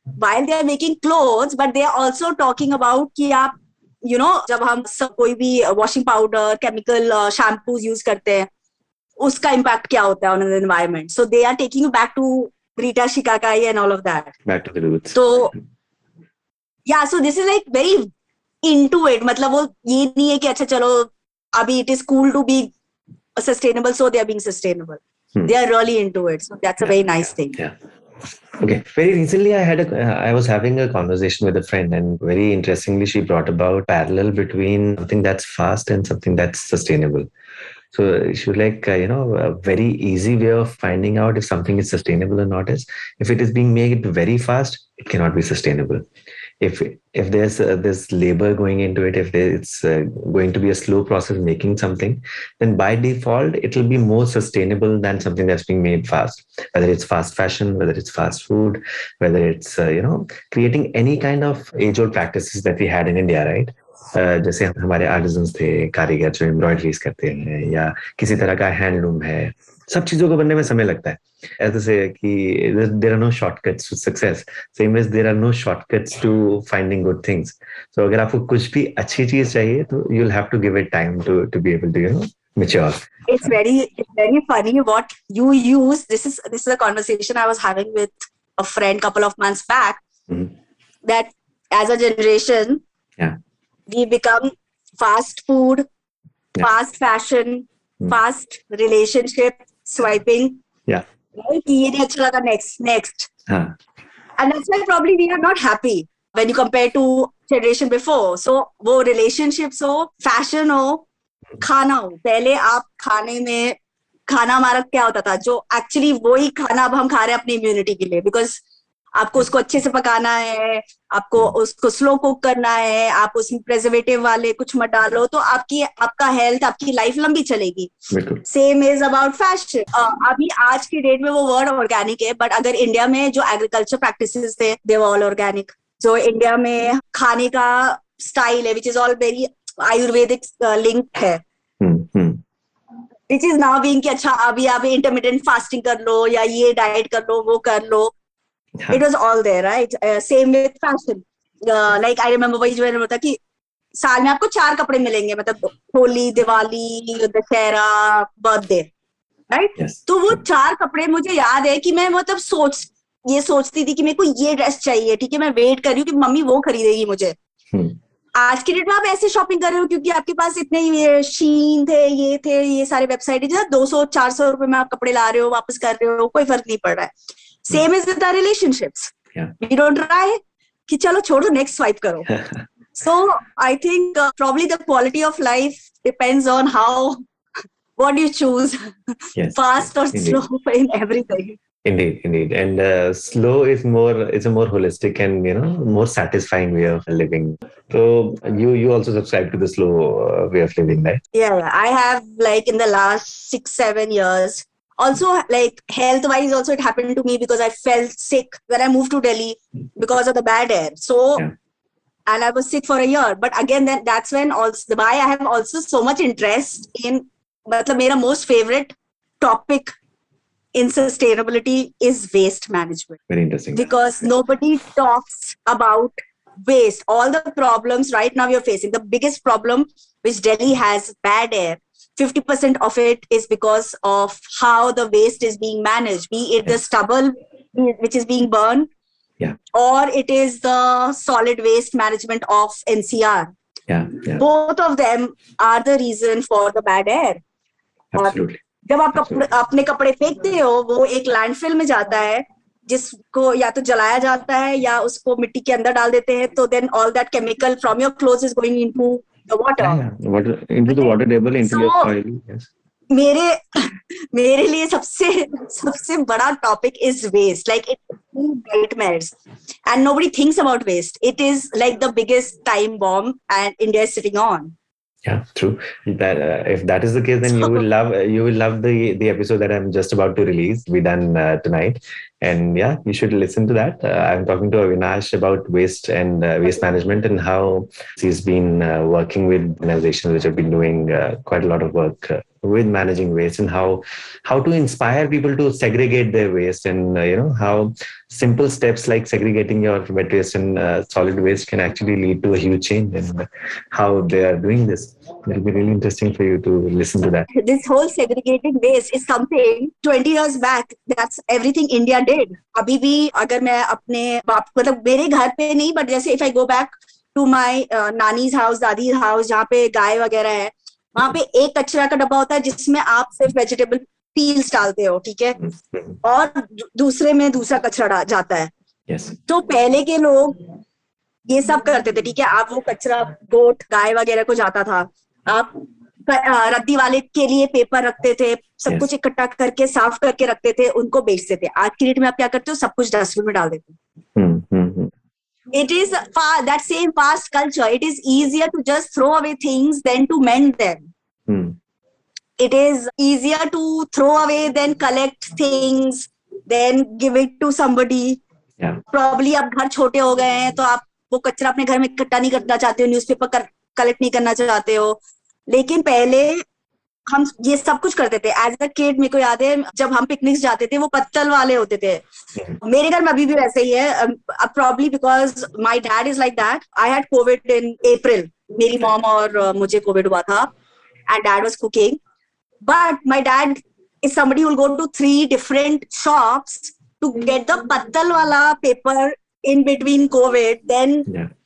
while they are making clothes but they are also talking about कि आप you know जब हम सब कोई भी washing powder chemical shampoos use करते हैं उसका इम्पैक्ट क्या होता है on the environment so they are taking back to reetha shikakai and all of that Back to the roots. तो या so this is like very into it मतलब वो ये नहीं है कि अच्छा चलो अभी it is cool to be sustainable so they are being sustainable they are really into it. So that's a very nice thing. Yeah. Okay. Very recently, I had a, uh, was having a conversation with a friend, and very interestingly, she brought about parallel between something that's fast and something that's sustainable. So she was like, uh, you know, a very easy way of finding out if something is sustainable or not is if it is being made very fast, it cannot be sustainable. If if there's uh, this labor going into it, if it's uh, going to be a slow process making something, then by default it will be more sustainable than something that's being made fast. Whether it's fast fashion whether it's fast food whether it's uh, you know creating any kind of age old practices that we had in india right जैसे हमारे artisans थे कारीगर जो embroideries करते हैं या किसी तरह का हैंडलूम है सब चीज़ों को बनने में समय लगता है। ऐसे से कि there are no shortcuts to success same as there are no shortcuts to finding good things तो अगर आपको कुछ भी अच्छी चीज़ चाहिए तो you will have to give it time to to be able to you know mature. It's very it's very funny what you use. This is this is a conversation i was having with a friend couple of months back Mhm. that as a generation, Yeah. We become fast food, Yeah. fast fashion, Hmm. fast relationship, swiping. Yeah. Right? अच्छा next, next. हाँ And that's why probably we are not happy when you compare to generation before. So वो relationships हो, fashion हो, खाना हो. पहले आप खाने में खाना हमारा क्या होता था जो एक्चुअली वही खाना अब हम खा रहे हैं अपनी इम्यूनिटी के लिए बिकॉज़ आपको उसको अच्छे से पकाना है आपको उसको स्लो कुक करना है आप उसमें प्रेजर्वेटिव वाले कुछ मत डालो तो आपकी आपका हेल्थ आपकी लाइफ लंबी चलेगी। सेम इज़ अबाउट फ़ैशन अभी आज की डेट में वो वर्ड ऑर्गेनिक है बट अगर इंडिया में जो एग्रीकल्चर प्रैक्टिस थे दे ऑल ऑर्गेनिक जो इंडिया में खाने का स्टाइल है which is all very Ayurvedic link है। Hmm hmm. Which is now being कि अच्छा अभी आप इंटरमीडियंट फास्टिंग कर लो या ये डाइट कर लो वो कर लो। हाँ it was all there right same with fashion like I remember वही जो मैंने बताया कि साल में आपको चार कपड़े मिलेंगे मतलब होली दिवाली दशहरा बर्थडे राइट तो वो चार कपड़े मुझे याद है कि मैं मतलब सोच ये सोचती थी कि मेरे को ये ड्रेस चाहिए ठीक है मैं वेट कर रही हूँ कि मम्मी वो खरीदेगी मुझे आज की डेट में आप ऐसे शॉपिंग कर रहे हो क्योंकि आपके पास इतने ये शीन थे ये थे ये सारे वेबसाइट है दो सौ चार सौ रुपए में आप कपड़े ला रहे हो वापस कर रहे हो कोई फ़र्क नहीं पड़ रहा है Same is with relationships Yeah. We don't try कि चलो छोड़ो नेक्स्ट स्वाइप करो so i think uh, probably the quality of life depends on how what you choose yes fast or Indeed. slow in everything Indeed, indeed, and uh, slow is more. It's a more holistic and you know more satisfying way of living. So you you also subscribe to the slow uh, way of living, right? yeah yeah. i have like in the last six seven years also like health wise also it happened to me because i felt sick when i moved to delhi because of the bad air so Yeah. and i was sick for a year but again then that's when also why i have also so much interest in matlab mera most favorite topic in sustainability is waste management Very interesting. because nobody talks about waste all the problems right now you're facing the biggest problem which delhi has bad air 50% of it is because of how the waste is being managed be it the stubble which is being burned Yeah. or it is the solid waste management of ncr yeah, yeah, both of them are the reason for the bad air absolutely. जब आप कपड़े अपने कपड़े फेंकते हो वो एक landfill में जाता है जिसको या तो जलाया जाता है या उसको मिट्टी के अंदर डाल देते हैं तो then all that chemical from your cloth is going into The Yeah, water yeah. Water into the water table into your So- soil. Yes. मेरे मेरे लिए सबसे सबसे बड़ा topic is waste like it nightmares and nobody thinks about waste it is like the biggest time bomb and india is sitting on Yeah, true. That uh, if that is the case, then you will love you will love the the episode that I'm just about to release. We done uh, tonight, and yeah, you should listen to that. Uh, I'm talking to Avinash about waste and uh, waste management and how he's been uh, working with organizations which have been doing uh, quite a lot of work uh, with managing waste and how how to inspire people to segregate their waste and uh, you know how simple steps like segregating your wet waste and uh, solid waste can actually lead to a huge change and how they are doing this. It'll be really interesting for you to listen to that. this whole segregating waste is something 20 years back that's everything india did अभी भी अगर मैं अपने बाप मतलब मेरे घर पे नहीं बट जैसे if I go back to my nannies house दादी हाउस जहाँ पे गाय वगैरह है वहाँ पे एक कचरा का डब्बा होता है जिसमें आप सिर्फ़ वेजिटेबल पील्स डालते हो ठीक है Mhm. और दूसरे में दूसरा कचरा जाता है Yes. तो पहले के लोग ये सब करते थे ठीक है आप वो कचरा गोट गाय वगैरह को जाता था आप रद्दी वाले के लिए पेपर रखते थे सब Yes. कुछ इकट्ठा करके साफ़ करके रखते थे उनको बेचते थे आज की डेट में आप क्या करते हो सब कुछ डस्टबिन में डाल देते हो hmm. It is fa- that same past culture it is easier to just throw away things than to mend them Hmm. it is easier to throw away than collect things then give it to somebody Yeah. Probably आप घर छोटे हो गए हैं तो आप वो कचरा अपने घर में इकट्ठा नहीं करना चाहते हो न्यूज़पेपर कलेक्ट नहीं करना चाहते हो लेकिन पहले हम ये सब कुछ करते थे। एज अ किड मेरे को याद है जब हम पिकनिक जाते थे वो पत्तल वाले होते थे। मेरे घर में अभी भी वैसे ही है। अब probably because my dad is like that I had COVID in April मेरी मॉम और मुझे कोविड हुआ था and dad was cooking but my dad is same will go to three different shop to get the pattal वाला paper in between COVID then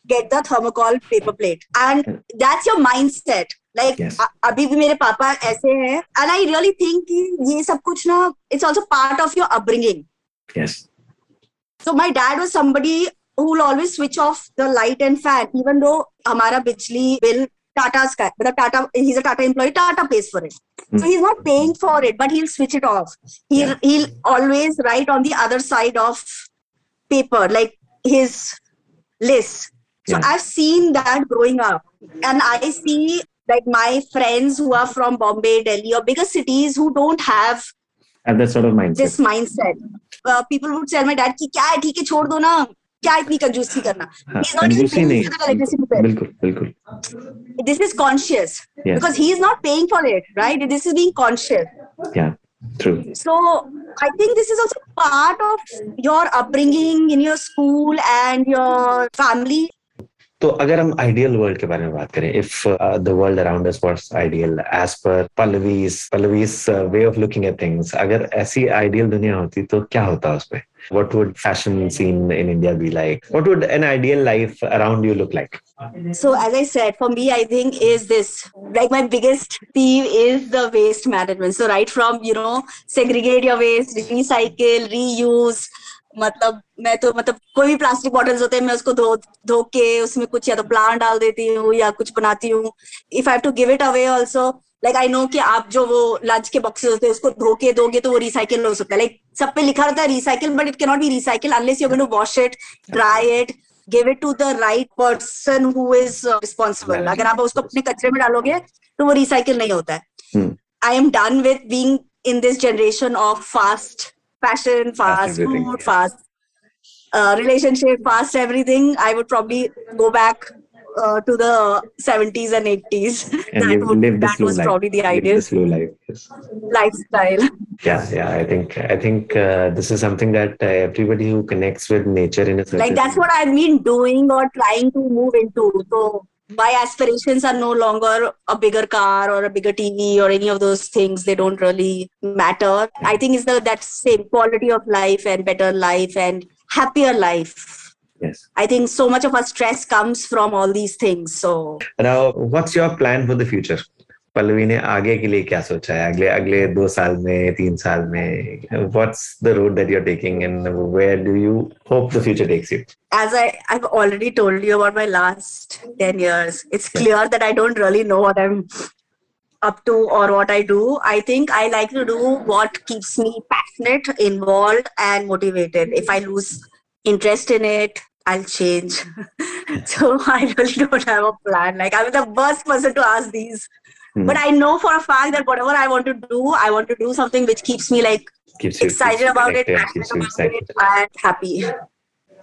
get the thermocol paper plate and that's your mind set like अभी भी मेरे पापा ऐसे हैं and I really think कि ये सब कुछ ना it's also part of your upbringing so my dad was somebody who will always switch off the light and fan even though हमारा बिजली बिल टाटा का मतलब Tata he is a Tata employee Tata pays for it so he is not paying for it but he will switch it off he he will always write on the other side of paper like his list so yeah. i've seen that growing up and i see like my friends who are from Bombay Delhi or bigger cities who don't have have that sort of mindset this mindset. Uh, people would tell my dad कि क्या है ठीक है छोड़ दो ना क्या इतनी कंजूसी करना हाँ, He's not even कंजूसी paying नहीं for the electricity bill. बिल्कुल बिल्कुल This is conscious Yes. because he is not paying for it, right? This is being conscious. yeah true So I think this is also part of your upbringing in your school and your family. तो अगर हम ideal world के बारे में बात करें if the world around us was ideal as per Pallavi's Pallavi's way of looking at things अगर ऐसी आइडियल दुनिया होती तो क्या होता उस पे what would fashion scene in India be like what would an ideal life around you look like So as I said, for me, I think is this like my biggest theme is the waste management. So right from you know segregate your waste, recycle, reuse. मतलब मैं तो मतलब कोई भी plastic bottles होते हैं मैं उसको धो धो के उसमें कुछ या तो प्लांट डाल देती हूँ या कुछ बनाती हूँ। If I to give it away also like I know कि आप जो वो लंच के बॉक्सेस होते हैं उसको धो के दोगे तो वो रिसाइकिल हो सकता है। लाइक सब पे लिखा रहता है recycle but it cannot be recycle unless you going to wash it dry it give it to the right person who is responsible अगर आप उसको अपने कचरे में डालोगे तो वो रिसाइकिल नहीं होता है. I am done with being in this generation of fast fashion, fast, food, fast uh, relationship, fast everything, I would probably go back uh, to the 70s and 80s. And that, would, that was life. probably the ideal slow life, yes. lifestyle. Yeah, yeah. I think I think uh, this is something that uh, everybody who connects with nature in a like that's what I've been doing or trying to move into. So my aspirations are no longer a bigger car or a bigger TV or any of those things. They don't really matter. I think it's the that same quality of life and better life and happier life. yes I think so much of our stress comes from all these things. So Now, what's your plan for the future? Pallavi ने आगे के लिए क्या सोचा है? अगले अगले दो साल में तीन साल में what's the road that you are taking and where do you hope the future takes you as I I have already told you about my last 10 years it's clear that I don't really know what I am up to और what I do I think I like to do what keeps me passionate involved and motivated if I lose interest in it I'll change. so I really don't have a plan. Like I'm the worst person to ask these Hmm. But I know for a fact that whatever I want to do, I want to do something which keeps me like keeps you excited keeps about it, keeps you about excited. it, and happy.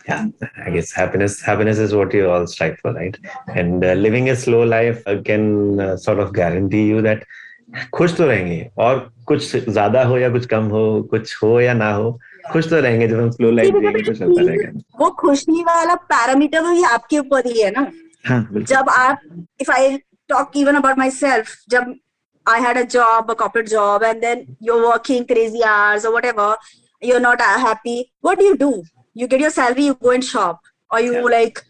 yeah i guess happiness happiness is what you all strive for right and uh, living a slow life uh, can uh, sort of guarantee you that खुश तो रहेंगे और कुछ ज़्यादा हो या कुछ कम हो कुछ हो या ना हो खुश तो रहेंगे जब हम स्लो लाइफ जिएँगे तो चलता रहेगा वो खुशी वाला पैरामीटर भी आपके ऊपर ही है ना हाँ जब आप if I even about myself जब I had a job a corporate job and then you're working crazy hours or whatever you're not uh, happy what do you do you get your salary you go and shop or you Yeah. like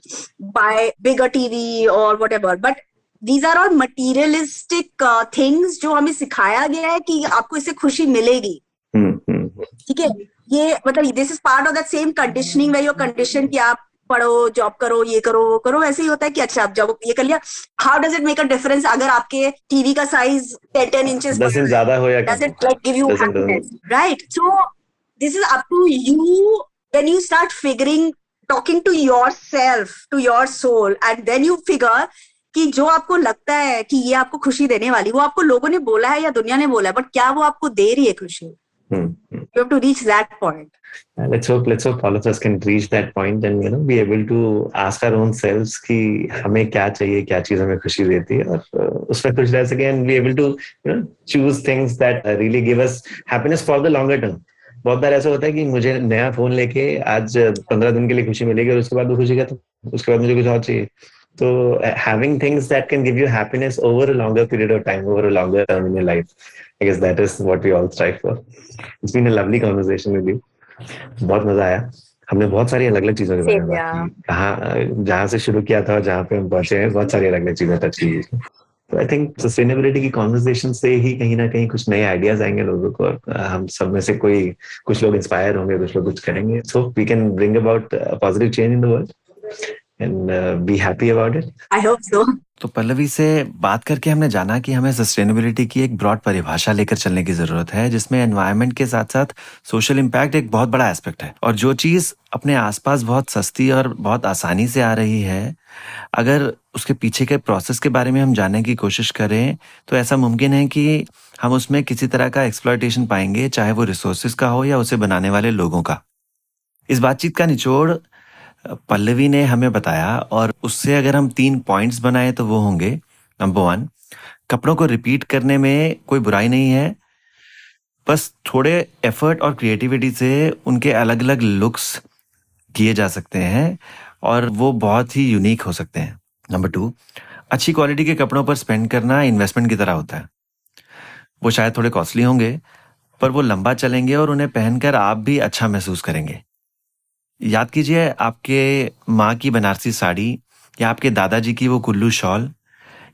buy bigger tv or whatever but these are all materialistic uh, things जो हमें सिखाया गया है कि आपको इससे खुशी मिलेगी हम्म, हम्म, ठीक है ये मतलब this is part of that same conditioning way your condition कि आप पढ़ो जॉब करो ये करो वो करो ऐसे ही होता है कि अच्छा आप जॉब ये कर लिया how does it make a difference अगर आपके टीवी का साइज़ टेन टेन इंचेस दस इंच ज़्यादा हो या Doesn't- happiness? Right. So this is up to you. When you start figuring talking to yourself to your soul and then you कि जो आपको लगता है कि ये आपको खुशी देने वाली वो आपको लोगों ने बोला है या दुनिया ने बोला है बट क्या वो आपको दे रही है खुशी? You hmm, hmm. Have to reach that point Uh, let's hope let's hope all of us can reach that point and you know be able to ask our own selves कि हमें क्या चाहिए क्या चीज़ हमें खुशी देती है और uh, उसमें खुश रह सके and be able to you know choose things that uh, really give us happiness for the longer term बहुत बार ऐसा होता है कि मुझे नया फ़ोन लेके आज पंद्रह दिन के लिए खुशी मिलेगी और उसके बाद खुशी खत्म उसके बाद मुझे कुछ और चाहिए तो things that can give you happiness over a longer period of time over a longer term in your life I guess that is what we all strive for. It's been a lovely conversation with you. बहुत मज़ा आया। हमने बहुत सारी अलग अलग चीज़ों के बारे में कहाँ जहाँ से शुरू किया था और जहाँ पे हम पहुँचे हैं बहुत सारी अलग अलग चीज़ें टच की तो आई थिंक सस्टेनेबिलिटी की कॉन्वर्जेशन से ही कहीं ना कहीं कुछ नए आइडियाज़ आएँगे लोगों को हम सब में से कोई कुछ लोग इंस्पायर होंगे कुछ लोग कुछ करेंगे। So we can bring about positive change in the world and be happy about it I hope so तो पल्लवी से बात करके हमने जाना कि हमें सस्टेनेबिलिटी की एक ब्रॉड परिभाषा लेकर चलने की ज़रूरत है जिसमें एनवायरनमेंट के साथ साथ सोशल इम्पैक्ट एक बहुत बड़ा एस्पेक्ट है। और जो चीज़ अपने आसपास बहुत सस्ती और बहुत आसानी से आ रही है अगर उसके पीछे के प्रोसेस के बारे में हम जानने की कोशिश करें तो ऐसा मुमकिन है कि हम उसमें किसी तरह का एक्सप्लॉयटेशन पाएँगे चाहे वो रिसोर्सेज का हो या उसे बनाने वाले लोगों का। इस बातचीत का निचोड़ पल्लवी ने हमें बताया और उससे अगर हम तीन पॉइंट्स बनाए तो वो होंगे नंबर वन कपड़ों को रिपीट करने में कोई बुराई नहीं है। बस थोड़े एफर्ट और क्रिएटिविटी से उनके अलग अलग लुक्स किए जा सकते हैं और वो बहुत ही यूनिक हो सकते हैं। नंबर टू अच्छी क्वालिटी के कपड़ों पर स्पेंड करना इन्वेस्टमेंट की तरह होता है। वो शायद थोड़े कॉस्टली होंगे, पर वो लंबा चलेंगे और उन्हें पहनकर आप भी अच्छा महसूस करेंगे। याद कीजिए आपके माँ की बनारसी साड़ी या आपके दादाजी की वो कुल्लू शॉल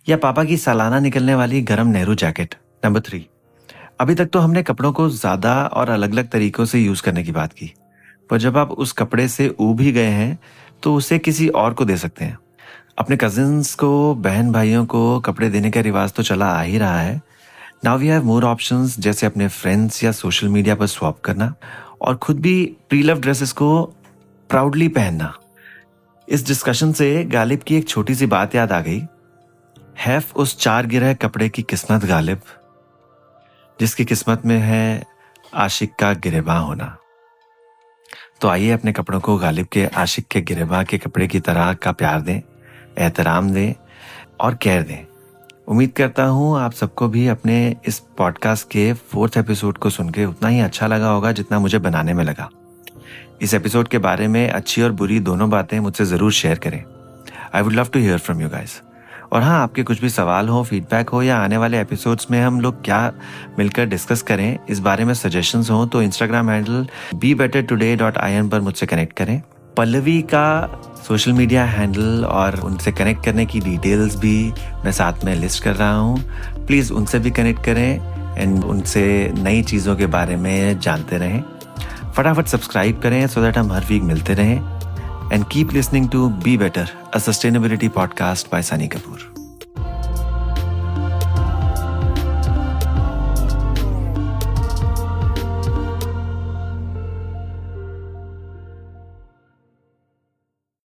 या पापा की सालाना निकलने वाली गर्म नेहरू जैकेट, नंबर थ्री। अभी तक तो हमने कपड़ों को ज़्यादा और अलग अलग तरीकों से यूज़ करने की बात की। पर जब आप उस कपड़े से ऊब ही गए हैं तो उसे किसी और को दे सकते हैं। अपने कजिन्स को बहन भाइयों को कपड़े देने का रिवाज तो चला आ ही रहा है। Now we have more options जैसे अपने फ्रेंड्स या सोशल मीडिया पर स्वैप करना और खुद भी प्री लव ड्रेसेस को प्राउडली पहनना। इस डिस्कशन से गालिब की एक छोटी सी बात याद आ गई। हैफ उस चार गिरह कपड़े की किस्मत गालिब, जिसकी किस्मत में है आशिक का गिरेबा होना। तो आइए अपने कपड़ों को गालिब के आशिक के गिरेबा के कपड़े की तरह का प्यार दें, एहतराम दें और केयर दें। उम्मीद करता हूँ आप सबको भी अपने इस पॉडकास्ट के फोर्थ एपिसोड को सुनकर उतना ही अच्छा लगा होगा जितना मुझे बनाने में लगा। इस एपिसोड के बारे में अच्छी और बुरी दोनों बातें मुझसे ज़रूर शेयर करें। I would love to hear from you guys और हाँ आपके कुछ भी सवाल हो फीडबैक हो या आने वाले एपिसोड्स में हम लोग क्या मिलकर डिस्कस करें, इस बारे में सजेशंस हो तो Instagram handle be better today dot I N पर मुझसे कनेक्ट करें। पल्लवी का सोशल मीडिया हैंडल और उनसे कनेक्ट करने की डिटेल्स भी मैं साथ में लिस्ट कर रहा हूँ। प्लीज़ उनसे भी कनेक्ट करें एंड उनसे नई चीज़ों के बारे में जानते रहें। फटाफट सब्सक्राइब करें सो दैट हम हर वीक मिलते रहें। And keep listening to be better a sustainability podcast by Sunny Kapoor